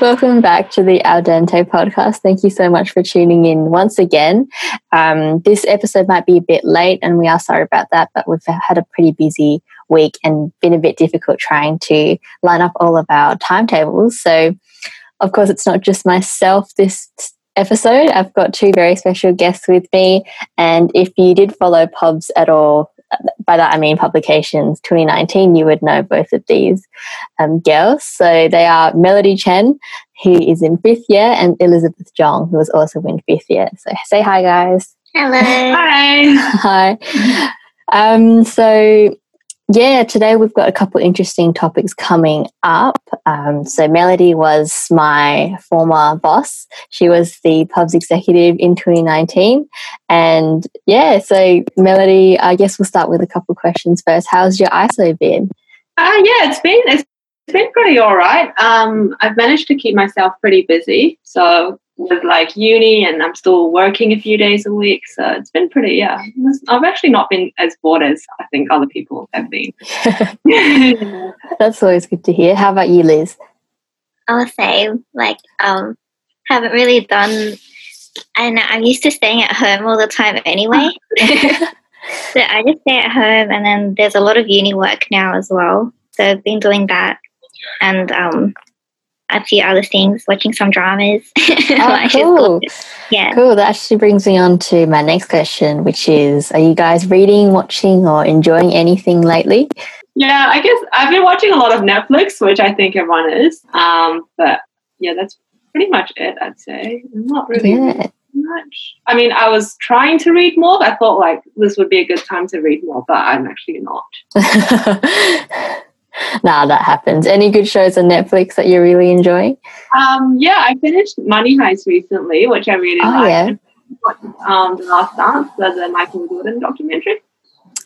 welcome back to the Al Dente podcast. Thank you so much for tuning in once again. Um, this episode might be a bit late, and we are sorry about that, but we've had a pretty busy week and been a bit difficult trying to line up all of our timetables. So, of course, it's not just myself this episode. I've got two very special guests with me, and if you did follow Pubs at all by that I mean publications 2019, you would know both of these um, girls. So they are Melody Chen, who is in fifth year, and Elizabeth Jeong, who is also in fifth year. So say hi, guys. Hello. Hi. Hi. Um, so yeah, today we've got a couple interesting topics coming up. Um, so, Melody was my former boss. She was the pubs executive in 2019. And yeah, so Melody, I guess we'll start with a couple questions first. How's your ISO been? Uh, yeah, it's been it's been pretty all right. Um, I've managed to keep myself pretty busy. So with like uni and I'm still working a few days a week. So it's been pretty, yeah. I've actually not been as bored as I think other people have been. That's always good to hear. How about you, Liz? I'll say, like, um, haven't really done, and I'm used to staying at home all the time anyway. so I just stay at home, and then there's a lot of uni work now as well. So I've been doing that. And um, a few other things, watching some dramas. Oh, cool. Yeah. Cool. That actually brings me on to my next question, which is Are you guys reading, watching, or enjoying anything lately? Yeah, I guess I've been watching a lot of Netflix, which I think everyone is. Um, but yeah, that's pretty much it, I'd say. Not really Yeah. much. I mean, I was trying to read more. I thought like this would be a good time to read more, but I'm actually not. nah, that happens. Any good shows on Netflix that you're really enjoying? Um, yeah, I finished Money Heist recently, which I really Oh, liked. Um, The Last Dance, the, the Michael Jordan documentary.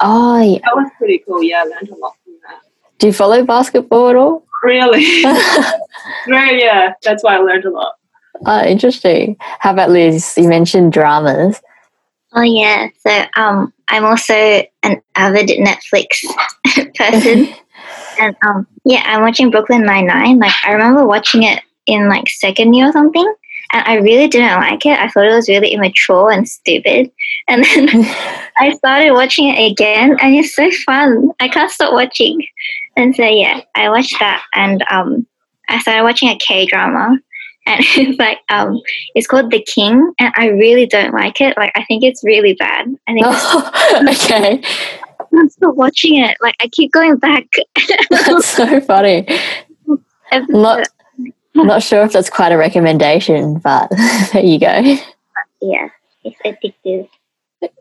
Oh, yeah. That was pretty cool. Yeah, I learned a lot from that. Do you follow basketball at all? Really? Very, yeah, that's why I learned a lot. oh, interesting. How about Liz? You mentioned dramas. Oh yeah. So um, I'm also an avid Netflix person, and um, yeah, I'm watching Brooklyn Nine Nine. Like I remember watching it in like second year or something, and I really didn't like it. I thought it was really immature and stupid. And then I started watching it again, and it's so fun. I can't stop watching. And so yeah, I watched that, and um, I started watching a K drama. And it's like um, it's called The King, and I really don't like it. Like I think it's really bad. I think it's okay. I'm still watching it. Like I keep going back. That's so funny. Episode- Not, not sure if that's quite a recommendation, but there you go. yeah, it's addictive.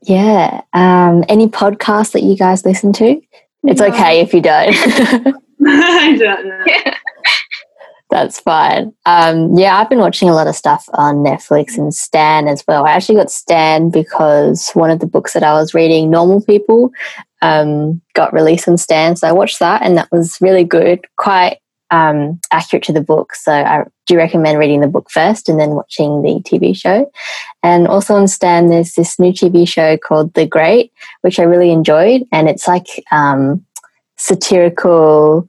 Yeah. Um, any podcasts that you guys listen to? It's No. okay if you don't. I don't know. That's fine. Um, yeah, I've been watching a lot of stuff on Netflix and Stan as well. I actually got Stan because one of the books that I was reading, Normal People, um, got released on Stan. So I watched that and that was really good, quite um, accurate to the book. So I do recommend reading the book first and then watching the TV show. And also on Stan, there's this new TV show called The Great, which I really enjoyed. And it's like um, satirical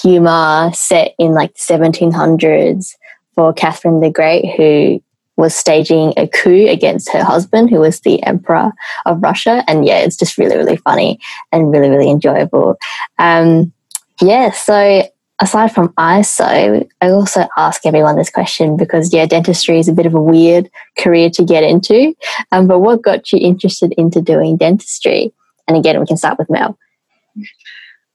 humor set in like the 1700s for Catherine the Great, who was staging a coup against her husband, who was the emperor of Russia. And yeah, it's just really, really funny and really, really enjoyable. Um, yeah, so aside from ISO, I also ask everyone this question because yeah, dentistry is a bit of a weird career to get into. Um, but what got you interested into doing dentistry? And again, we can start with Mel.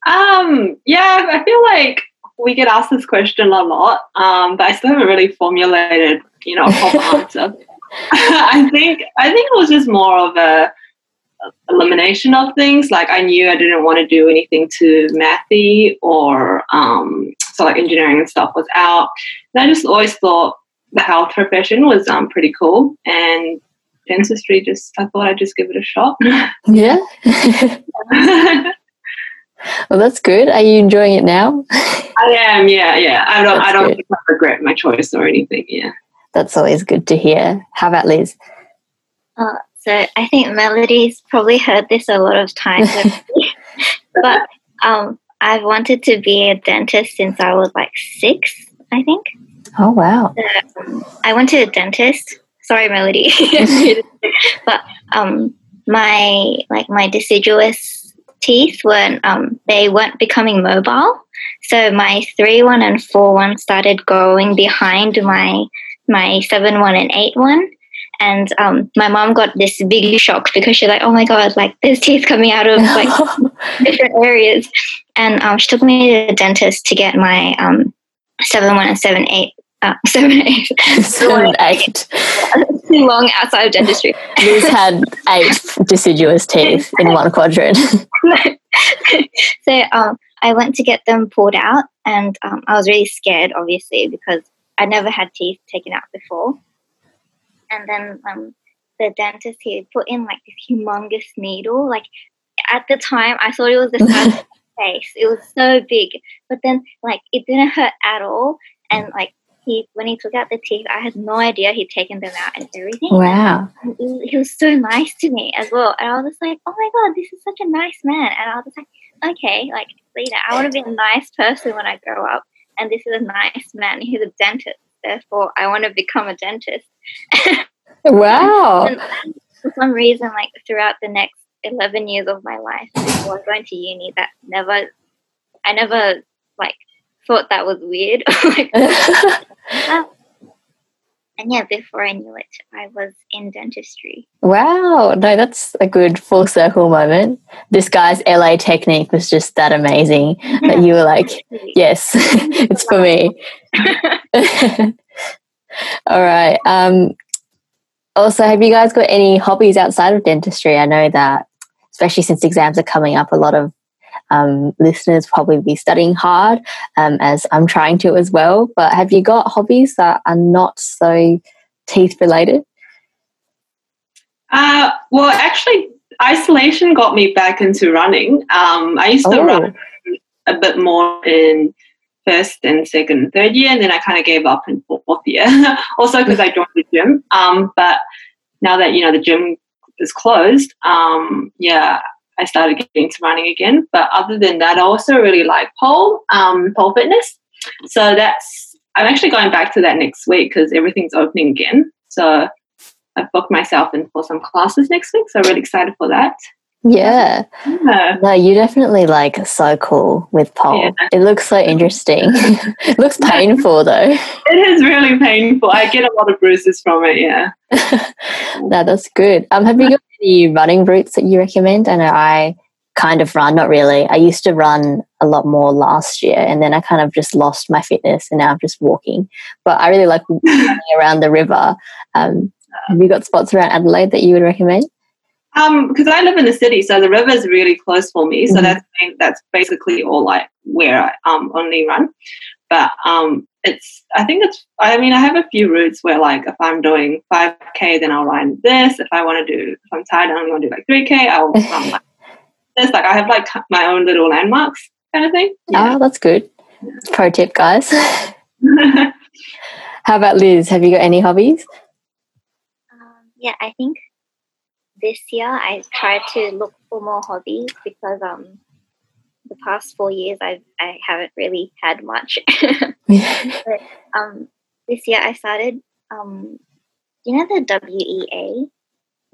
Um, yeah, I feel like we get asked this question a lot, um, but I still haven't really formulated, you know, proper answer. I think I think it was just more of a elimination of things. Like I knew I didn't want to do anything to mathy or um, so like engineering and stuff was out. And I just always thought the health profession was um, pretty cool and dentistry just I thought I'd just give it a shot. Yeah. well, that's good. Are you enjoying it now? I am, yeah, yeah. I don't, That's I don't think I regret my choice or anything. Yeah. That's always good to hear. How about Liz? Uh, so I think Melody's probably heard this a lot of times, but um, I've wanted to be a dentist since I was like six, I think. Oh wow! Um, I went to the dentist. Sorry, Melody, but um, my like my deciduous teeth weren't um, they weren't becoming mobile. So my three one and four one started growing behind my my seven one and eight one. And um, my mom got this big shock because she's like, "Oh my god, like there's teeth coming out of like different areas." And um, she took me to the dentist to get my um, seven one and seven eight uh, seven eight seven eight too long outside of dentistry. Liz had eight deciduous teeth in one quadrant. so um, I went to get them pulled out, and um, I was really scared, obviously, because I never had teeth taken out before. And then um, the dentist he put in like this humongous needle. Like at the time, I thought it was the size of my face. It was so big, but then like it didn't hurt at all. And like he, when he took out the teeth, I had no idea he'd taken them out and everything. Wow! He, he was so nice to me as well, and I was just like, "Oh my god, this is such a nice man." And I was just like, "Okay, like know, I want to be a nice person when I grow up." And this is a nice man. He's a dentist therefore I want to become a dentist. wow. for some reason, like throughout the next 11 years of my life before going to uni, that never, I never like thought that was weird. like, and yeah, before I knew it, I was in dentistry. Wow. No, that's a good full circle moment. This guy's LA technique was just that amazing that you were like, yes, it's for me. All right. Um, also, have you guys got any hobbies outside of dentistry? I know that, especially since exams are coming up, a lot of um, listeners probably be studying hard, um, as I'm trying to as well. But have you got hobbies that are not so teeth related? Uh, well, actually, isolation got me back into running. Um, I used to oh. run a bit more in first and second and third year, and then I kind of gave up in fourth year. also because I joined the gym. Um, but now that you know the gym is closed, um, yeah, I started getting to running again. But other than that, I also really like pole, um, pole fitness. So that's I'm actually going back to that next week because everything's opening again. So I've booked myself in for some classes next week. So I'm really excited for that. Yeah. yeah. No, you definitely like so cool with pole. Yeah. It looks so interesting. it looks painful though. It is really painful. I get a lot of bruises from it, yeah. no, that's good. Um have you got any running routes that you recommend? I know I kind of run, not really. I used to run a lot more last year and then I kind of just lost my fitness and now I'm just walking. But I really like running around the river. Um, have you got spots around Adelaide that you would recommend? Um, because I live in the city, so the river is really close for me. So mm-hmm. that's that's basically all like where I um only run. But um, it's I think it's I mean I have a few routes where like if I'm doing five k, then I'll run this. If I want to do if I'm tired, I only want to do like three k, I'll run like this. Like I have like my own little landmarks kind of thing. Yeah. Oh, that's good. Pro tip, guys. How about Liz? Have you got any hobbies? Um, yeah, I think this year I tried to look for more hobbies because um the past four years I I haven't really had much. but um this year I started um you know the WEA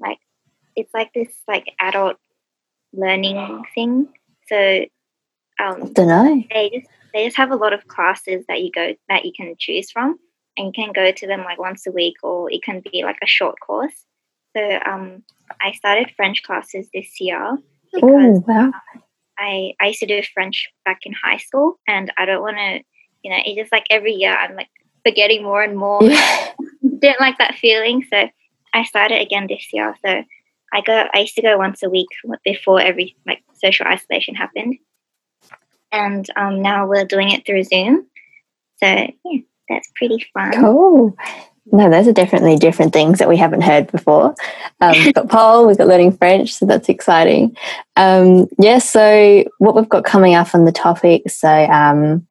like it's like this like adult learning thing. So um don't know. They just they just have a lot of classes that you go that you can choose from and you can go to them like once a week or it can be like a short course. So um, I started French classes this year because oh, wow. I, I used to do French back in high school, and I don't want to, you know, it's just like every year I'm like forgetting more and more. Yeah. Didn't like that feeling, so I started again this year. So I go, I used to go once a week before every like social isolation happened, and um, now we're doing it through Zoom. So yeah, that's pretty fun. Cool. No, those are definitely different things that we haven't heard before. Um, we've got pole, we've got learning French, so that's exciting. Um, yeah, so what we've got coming up on the topic, so um,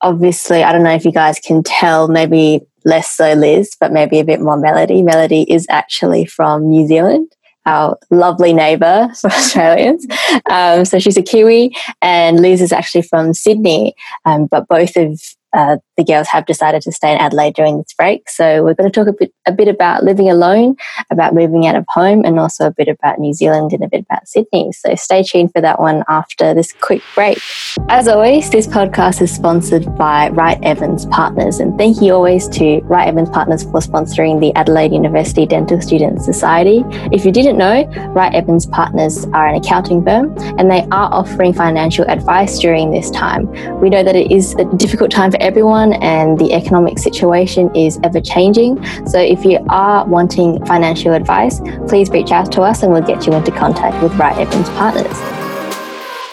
obviously, I don't know if you guys can tell, maybe less so Liz, but maybe a bit more Melody. Melody is actually from New Zealand our lovely neighbour for Australians. Um, so she's a Kiwi, and Liz is actually from Sydney. Um, but both of uh, the girls have decided to stay in Adelaide during this break. So we're going to talk a bit, a bit about living alone, about moving out of home, and also a bit about New Zealand and a bit about Sydney. So stay tuned for that one after this quick break. As always, this podcast is sponsored by Wright Evans Partners, and thank you always to Wright Evans Partners for sponsoring the Adelaide University Dental Students Society. If you didn't know, Wright Evans Partners are an accounting firm, and they are offering financial advice during this time. We know that it is a difficult time for everyone and the economic situation is ever changing. So if you are wanting financial advice, please reach out to us and we'll get you into contact with Wright Evans Partners.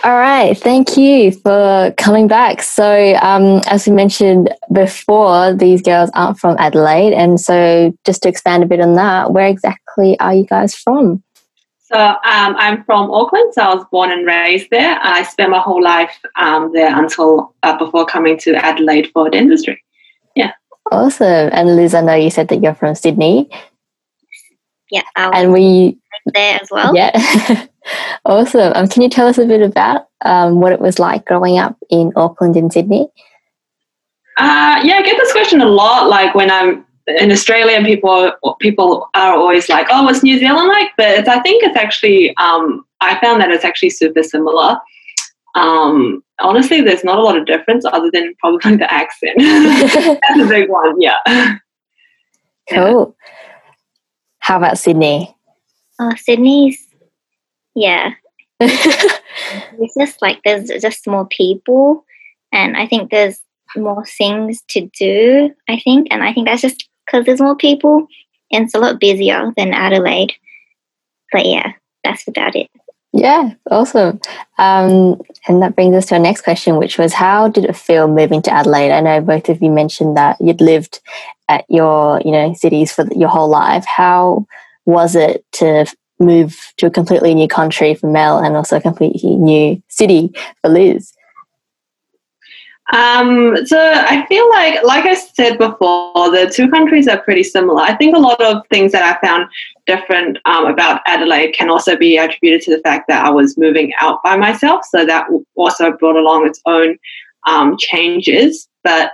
All right, thank you for coming back. So, um, as we mentioned before, these girls aren't from Adelaide. And so, just to expand a bit on that, where exactly are you guys from? So um, I'm from Auckland. So I was born and raised there. I spent my whole life um, there until uh, before coming to Adelaide for dentistry. Yeah. Awesome. And Liz, I know you said that you're from Sydney. Yeah. and we there as well. Yeah. awesome. Um, can you tell us a bit about um, what it was like growing up in Auckland and Sydney? Uh, yeah, I get this question a lot. Like when I'm in Australia, people people are always like, "Oh, what's New Zealand like?" But I think it's actually um, I found that it's actually super similar. Um, honestly, there's not a lot of difference other than probably the accent. That's a big one. Yeah. Cool. How about Sydney? Oh, Sydney's yeah. it's just like there's just more people, and I think there's more things to do. I think, and I think that's just because there's more people and it's a lot busier than Adelaide. But yeah, that's about it. Yeah, awesome. Um, and that brings us to our next question, which was how did it feel moving to Adelaide? I know both of you mentioned that you'd lived at your, you know, cities for your whole life. How was it to move to a completely new country for Mel and also a completely new city for Liz? Um, so I feel like, like I said before, the two countries are pretty similar. I think a lot of things that I found different um, about Adelaide can also be attributed to the fact that I was moving out by myself. So that also brought along its own um, changes. But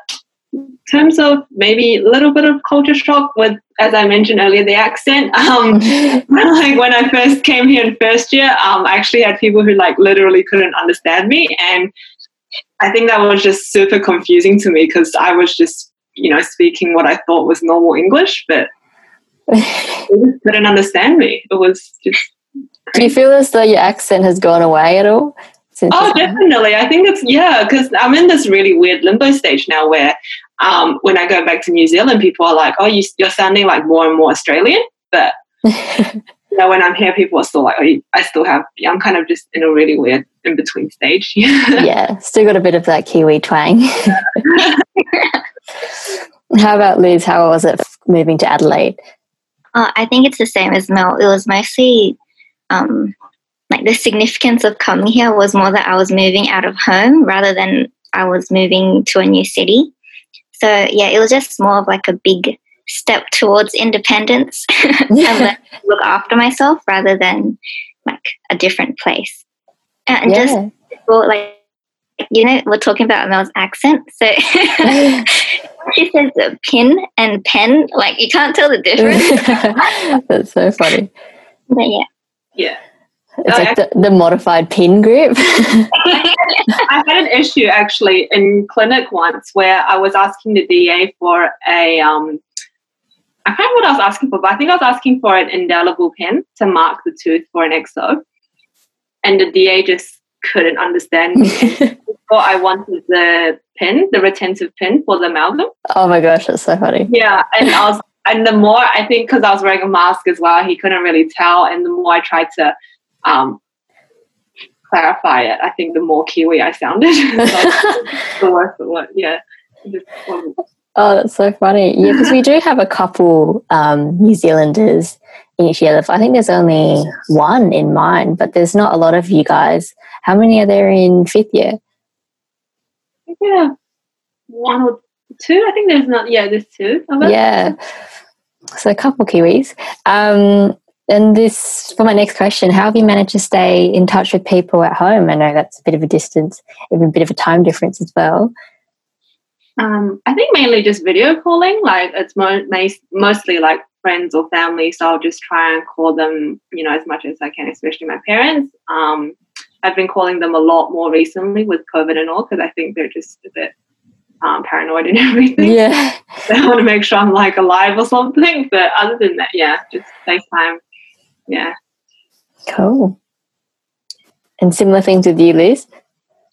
in terms of maybe a little bit of culture shock with, as I mentioned earlier, the accent. Um, like when I first came here in first year, um, I actually had people who like literally couldn't understand me, and I think that was just super confusing to me because I was just, you know, speaking what I thought was normal English, but they didn't understand me. It was just. Crazy. Do you feel as though your accent has gone away at all? Oh, definitely. I think it's, yeah, because I'm in this really weird limbo stage now where um, when I go back to New Zealand, people are like, oh, you, you're sounding like more and more Australian. But you know, when I'm here, people are still like, oh, I still have, I'm kind of just in a really weird in between stage. yeah, still got a bit of that Kiwi twang. How about Liz? How was it moving to Adelaide? Uh, I think it's the same as Mel. It was mostly um, like the significance of coming here was more that I was moving out of home rather than I was moving to a new city. So yeah, it was just more of like a big step towards independence and look after myself rather than like a different place. And yeah. just well, like you know, we're talking about Mel's accent. So she says a pin and pen, like you can't tell the difference. That's so funny. But yeah. Yeah. It's like the, the modified pin grip. I had an issue actually in clinic once where I was asking the DA for a um, I can't remember what I was asking for, but I think I was asking for an indelible pen to mark the tooth for an exo. And the DA just couldn't understand me. so I wanted the pen, the retentive pen for the amalgam. Oh my gosh, that's so funny. Yeah. And I was and the more I think because I was wearing a mask as well, he couldn't really tell. And the more I tried to um, clarify it, I think the more Kiwi I sounded. the worse it was. Yeah. Oh, that's so funny. Yeah, because we do have a couple um, New Zealanders in each year. I think there's only one in mine, but there's not a lot of you guys. How many are there in fifth year? Yeah, one or two. I think there's not. Yeah, there's two. Yeah, so a couple Kiwis. Um, and this for my next question: How have you managed to stay in touch with people at home? I know that's a bit of a distance, even a bit of a time difference as well. Um, I think mainly just video calling. Like it's mo- mostly like friends or family, so I'll just try and call them, you know, as much as I can, especially my parents. Um, I've been calling them a lot more recently with COVID and all because I think they're just a bit um, paranoid and everything. Yeah, they want to make sure I'm like alive or something. But other than that, yeah, just FaceTime. Yeah. Cool. And similar things with you, Liz.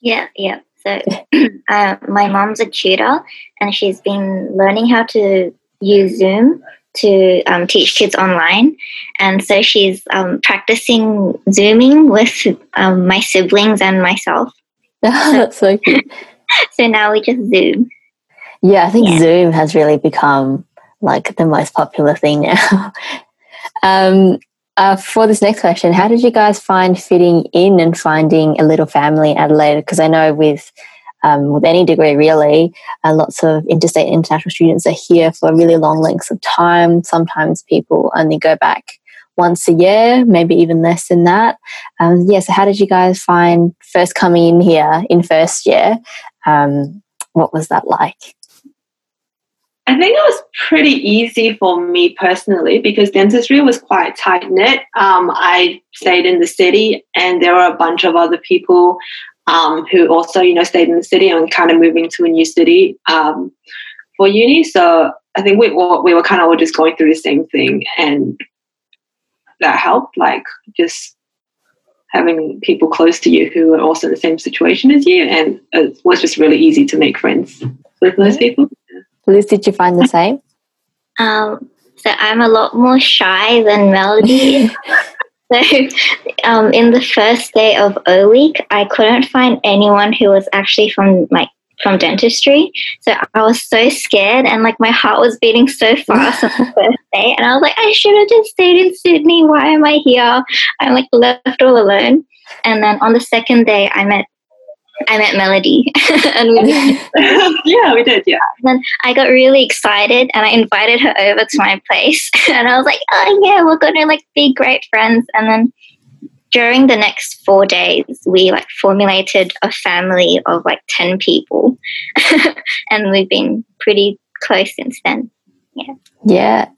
Yeah, yeah. So uh, my mom's a tutor, and she's been learning how to use Zoom to um, teach kids online. And so she's um, practicing Zooming with um, my siblings and myself. That's so cute. so now we just Zoom. Yeah, I think yeah. Zoom has really become like the most popular thing now. uh, for this next question, how did you guys find fitting in and finding a little family in Adelaide? Because I know with um, with any degree, really, uh, lots of interstate and international students are here for really long lengths of time. Sometimes people only go back once a year, maybe even less than that. Um, yeah, so how did you guys find first coming in here in first year? Um, what was that like? I think it was pretty easy for me personally because dentistry was quite tight knit. Um, I stayed in the city, and there were a bunch of other people um, who also, you know, stayed in the city and kind of moving to a new city um, for uni. So I think we we were kind of all just going through the same thing, and that helped. Like just having people close to you who are also in the same situation as you, and it was just really easy to make friends with those people. Liz, did you find the same? Um, so I'm a lot more shy than Melody. so um, in the first day of O week, I couldn't find anyone who was actually from like from dentistry. So I was so scared and like my heart was beating so fast on the first day. And I was like, I should have just stayed in Sydney. Why am I here? I'm like left all alone. And then on the second day, I met I met Melody, and we yeah, we did, yeah. And then I got really excited, and I invited her over to my place, and I was like, "Oh yeah, we're gonna like be great friends." And then during the next four days, we like formulated a family of like ten people, and we've been pretty close since then. Yeah. Yeah.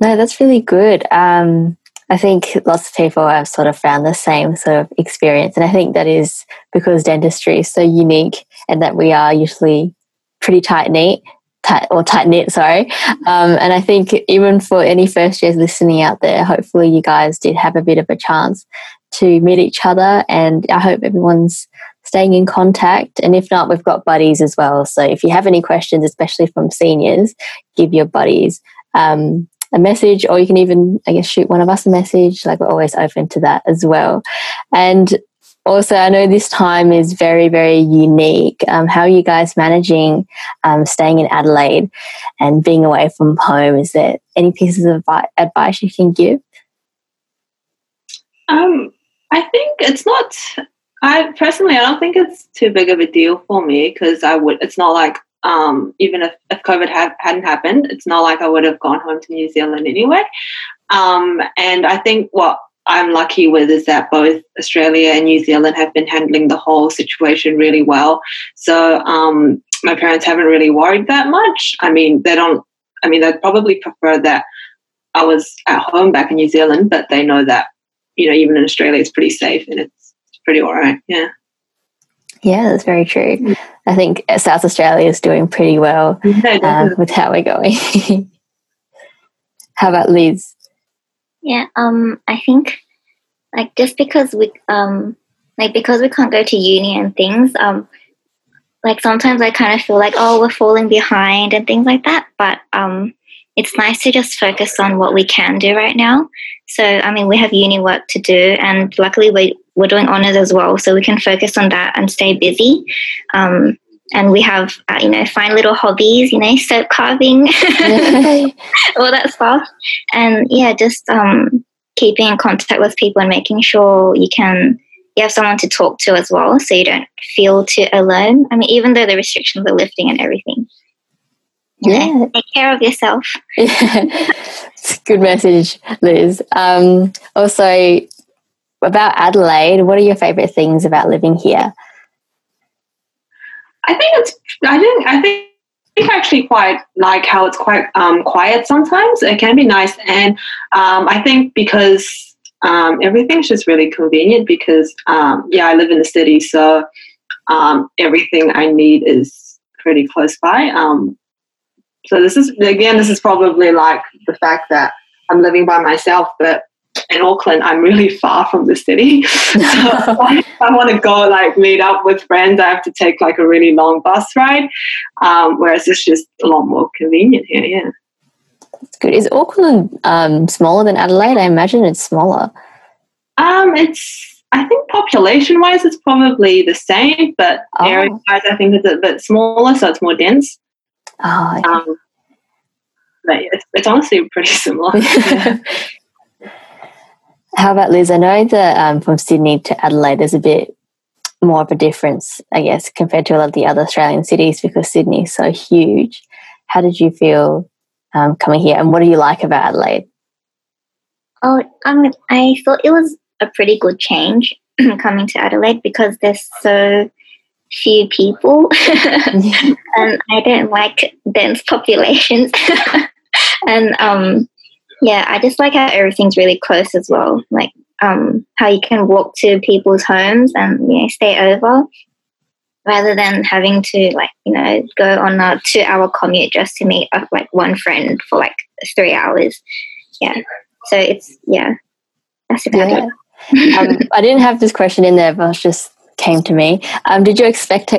No, that's really good. Um, I think lots of people have sort of found the same sort of experience. And I think that is because dentistry is so unique and that we are usually pretty tight knit. Tight, or tight knit, sorry. Um, and I think even for any first years listening out there, hopefully you guys did have a bit of a chance to meet each other. And I hope everyone's staying in contact. And if not, we've got buddies as well. So if you have any questions, especially from seniors, give your buddies um, a message, or you can even, I guess, shoot one of us a message. Like we're always open to that as well. And also, I know this time is very, very unique. Um, how are you guys managing um, staying in Adelaide and being away from home? Is there any pieces of advice you can give? Um, I think it's not. I personally, I don't think it's too big of a deal for me because I would. It's not like um, even if, if COVID had, hadn't happened, it's not like I would have gone home to New Zealand anyway. Um, and I think what I'm lucky with is that both Australia and New Zealand have been handling the whole situation really well. So um, my parents haven't really worried that much. I mean, they don't, I mean, they'd probably prefer that I was at home back in New Zealand, but they know that, you know, even in Australia, it's pretty safe and it's pretty all right. Yeah. Yeah, that's very true. I think South Australia is doing pretty well uh, with how we're going. how about Liz? Yeah, um, I think like just because we um like because we can't go to uni and things, um, like sometimes I kind of feel like oh we're falling behind and things like that. But um, it's nice to just focus on what we can do right now. So I mean we have uni work to do, and luckily we we're doing honors as well, so we can focus on that and stay busy. Um, and we have, uh, you know, fine little hobbies, you know, soap carving, all that stuff. And yeah, just um, keeping in contact with people and making sure you can you have someone to talk to as well, so you don't feel too alone. I mean, even though the restrictions are lifting and everything. yeah, know, take care of yourself. It's a good message, Liz. Um, also, about Adelaide, what are your favourite things about living here? I think it's. I think. I think I actually quite like how it's quite um, quiet sometimes. It can be nice. And um, I think because um, everything's just really convenient because, um, yeah, I live in the city. So um, everything I need is pretty close by. Um, so this is, again, this is probably like the fact that I'm living by myself, but in Auckland, I'm really far from the city. so I, I want to go like meet up with friends. I have to take like a really long bus ride, um, whereas it's just a lot more convenient here. Yeah. That's good. Is Auckland um, smaller than Adelaide? I imagine it's smaller. Um, it's I think population wise, it's probably the same, but oh. area wise, I think it's a bit smaller, so it's more dense. Oh, okay. um, but it's, it's honestly pretty similar. How about Liz? I know that um, from Sydney to Adelaide, there's a bit more of a difference, I guess, compared to a lot of the other Australian cities because Sydney is so huge. How did you feel um, coming here, and what do you like about Adelaide? Oh, um, I thought it was a pretty good change coming to Adelaide because there's so few people, and I don't like dense populations. and um, yeah, I just like how everything's really close as well. Like um, how you can walk to people's homes and you know stay over, rather than having to like you know go on a two-hour commute just to meet up like one friend for like three hours. Yeah, so it's yeah, that's about yeah. it. um, I didn't have this question in there, but it just came to me. Um, did your expect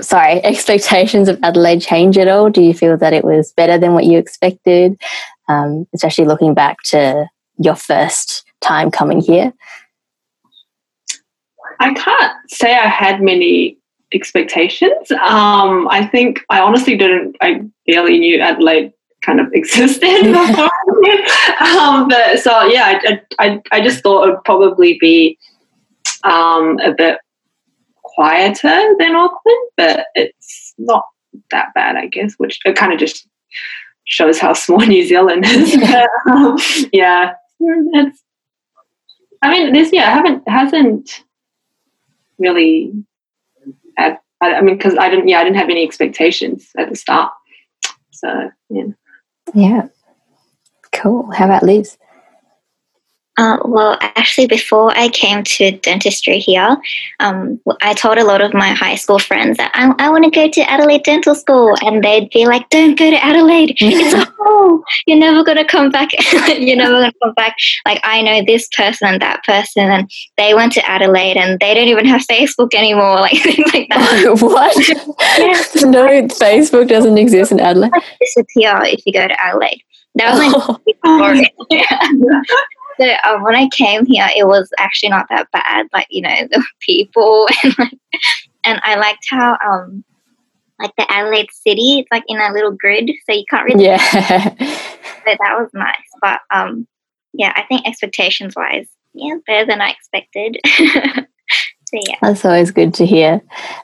sorry expectations of Adelaide change at all? Do you feel that it was better than what you expected? Um, especially looking back to your first time coming here? I can't say I had many expectations. Um, I think I honestly didn't. I barely knew Adelaide kind of existed before. um, but so yeah, I, I, I just thought it would probably be um, a bit quieter than Auckland, but it's not that bad, I guess. Which it kind of just shows how small New Zealand is. um, yeah, it's. I mean, this year I haven't hasn't really had. I, mean, because I didn't. Yeah, I didn't have any expectations at the start. So yeah. Yeah. Cool. How about Liz? Uh, well, actually, before I came to dentistry here, um, I told a lot of my high school friends that I, I want to go to Adelaide Dental School, and they'd be like, "Don't go to Adelaide; it's a hole. You're never going to come back. You're never going to come back." Like I know this person and that person, and they went to Adelaide, and they don't even have Facebook anymore. Like things like that. what? no, Facebook doesn't exist in Adelaide. Disappear if you go to Adelaide. That was my oh. yeah. So uh, when I came here, it was actually not that bad. Like you know, the people and like, and I liked how um like the Adelaide city, it's like in a little grid, so you can't really. Yeah. so that was nice, but um, yeah, I think expectations wise, yeah, better than I expected. So, yeah. That's always good to hear.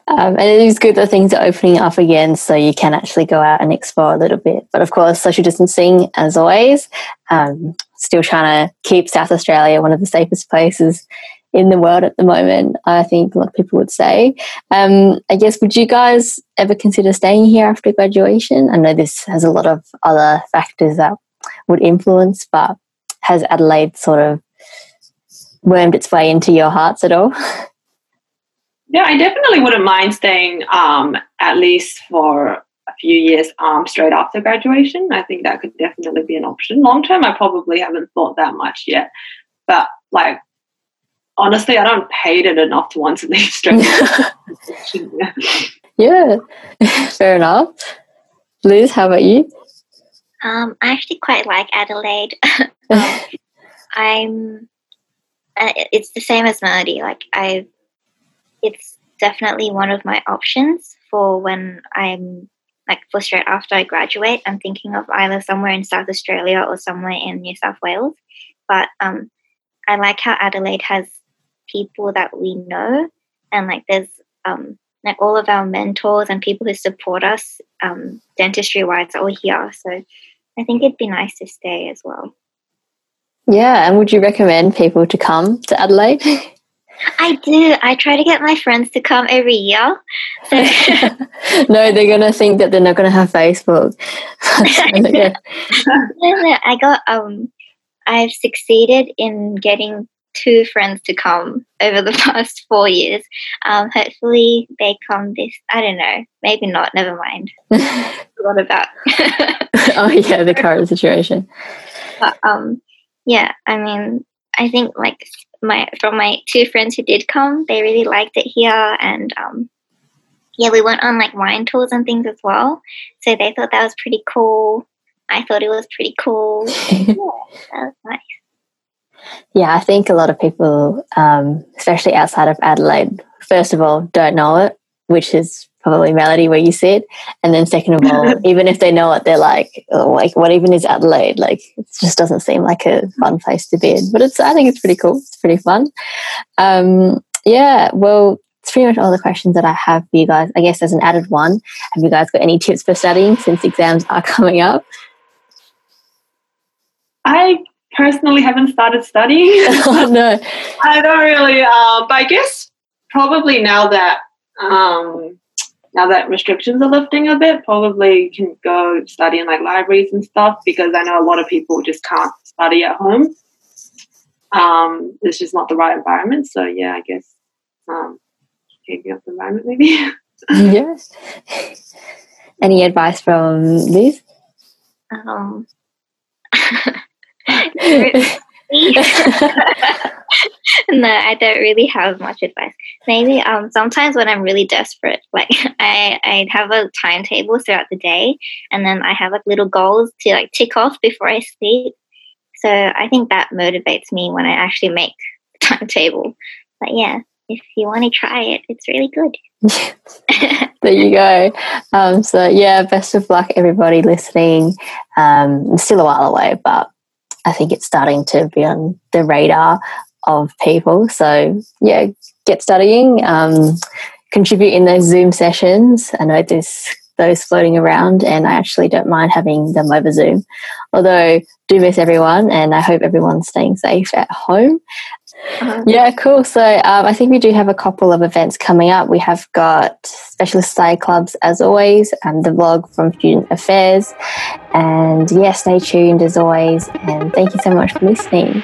Um, and it is good that things are opening up again so you can actually go out and explore a little bit. But of course, social distancing, as always, um, still trying to keep South Australia one of the safest places in the world at the moment, I think a lot of people would say. Um, I guess, would you guys ever consider staying here after graduation? I know this has a lot of other factors that would influence, but has Adelaide sort of wormed its way into your hearts at all? Yeah, I definitely wouldn't mind staying um, at least for a few years um, straight after graduation. I think that could definitely be an option. Long term, I probably haven't thought that much yet. But like, honestly, I don't hate it enough to want to leave straight. yeah. yeah, fair enough. Liz, how about you? Um, I actually quite like Adelaide. um, I'm. Uh, it's the same as Melody. Like I've it's definitely one of my options for when I'm like for straight after I graduate. I'm thinking of either somewhere in South Australia or somewhere in New South Wales. But um, I like how Adelaide has people that we know, and like there's um, like all of our mentors and people who support us um, dentistry wise are all here. So I think it'd be nice to stay as well. Yeah, and would you recommend people to come to Adelaide? I do. I try to get my friends to come every year. So no, they're gonna think that they're not gonna have Facebook. I got um I've succeeded in getting two friends to come over the past four years. Um, hopefully they come this. I don't know. Maybe not. Never mind. what about? oh yeah, the current situation. But um, yeah. I mean, I think like my from my two friends who did come, they really liked it here, and um, yeah, we went on like wine tours and things as well. So they thought that was pretty cool. I thought it was pretty cool. yeah, that was nice. Yeah, I think a lot of people, um, especially outside of Adelaide, first of all, don't know it, which is probably Melody where you sit. And then second of all, even if they know it, they're like, oh, like what even is Adelaide? Like it just doesn't seem like a fun place to be in. But it's I think it's pretty cool. It's pretty fun. Um, yeah, well, it's pretty much all the questions that I have for you guys. I guess as an added one, have you guys got any tips for studying since exams are coming up? I personally haven't started studying. oh no. I don't really uh, but I guess probably now that um, now that restrictions are lifting a bit, probably you can go study in like libraries and stuff because I know a lot of people just can't study at home. Um, it's just not the right environment. So yeah, I guess um, changing up the environment maybe. yes. Any advice from Liz? Um, no, I don't really have much advice. Maybe um sometimes when I'm really desperate, like I I have a timetable throughout the day, and then I have like little goals to like tick off before I sleep. So I think that motivates me when I actually make a timetable. But yeah, if you want to try it, it's really good. there you go. Um, so yeah, best of luck, everybody listening. Um, still a while away, but I think it's starting to be on the radar of people. So yeah, get studying, um, contribute in those Zoom sessions. I know there's those floating around, and I actually don't mind having them over Zoom. Although do miss everyone, and I hope everyone's staying safe at home. Uh-huh. Yeah, cool. So um, I think we do have a couple of events coming up. We have got Specialist Society Clubs as always, and the vlog from Student Affairs. And yeah, stay tuned as always. And thank you so much for listening.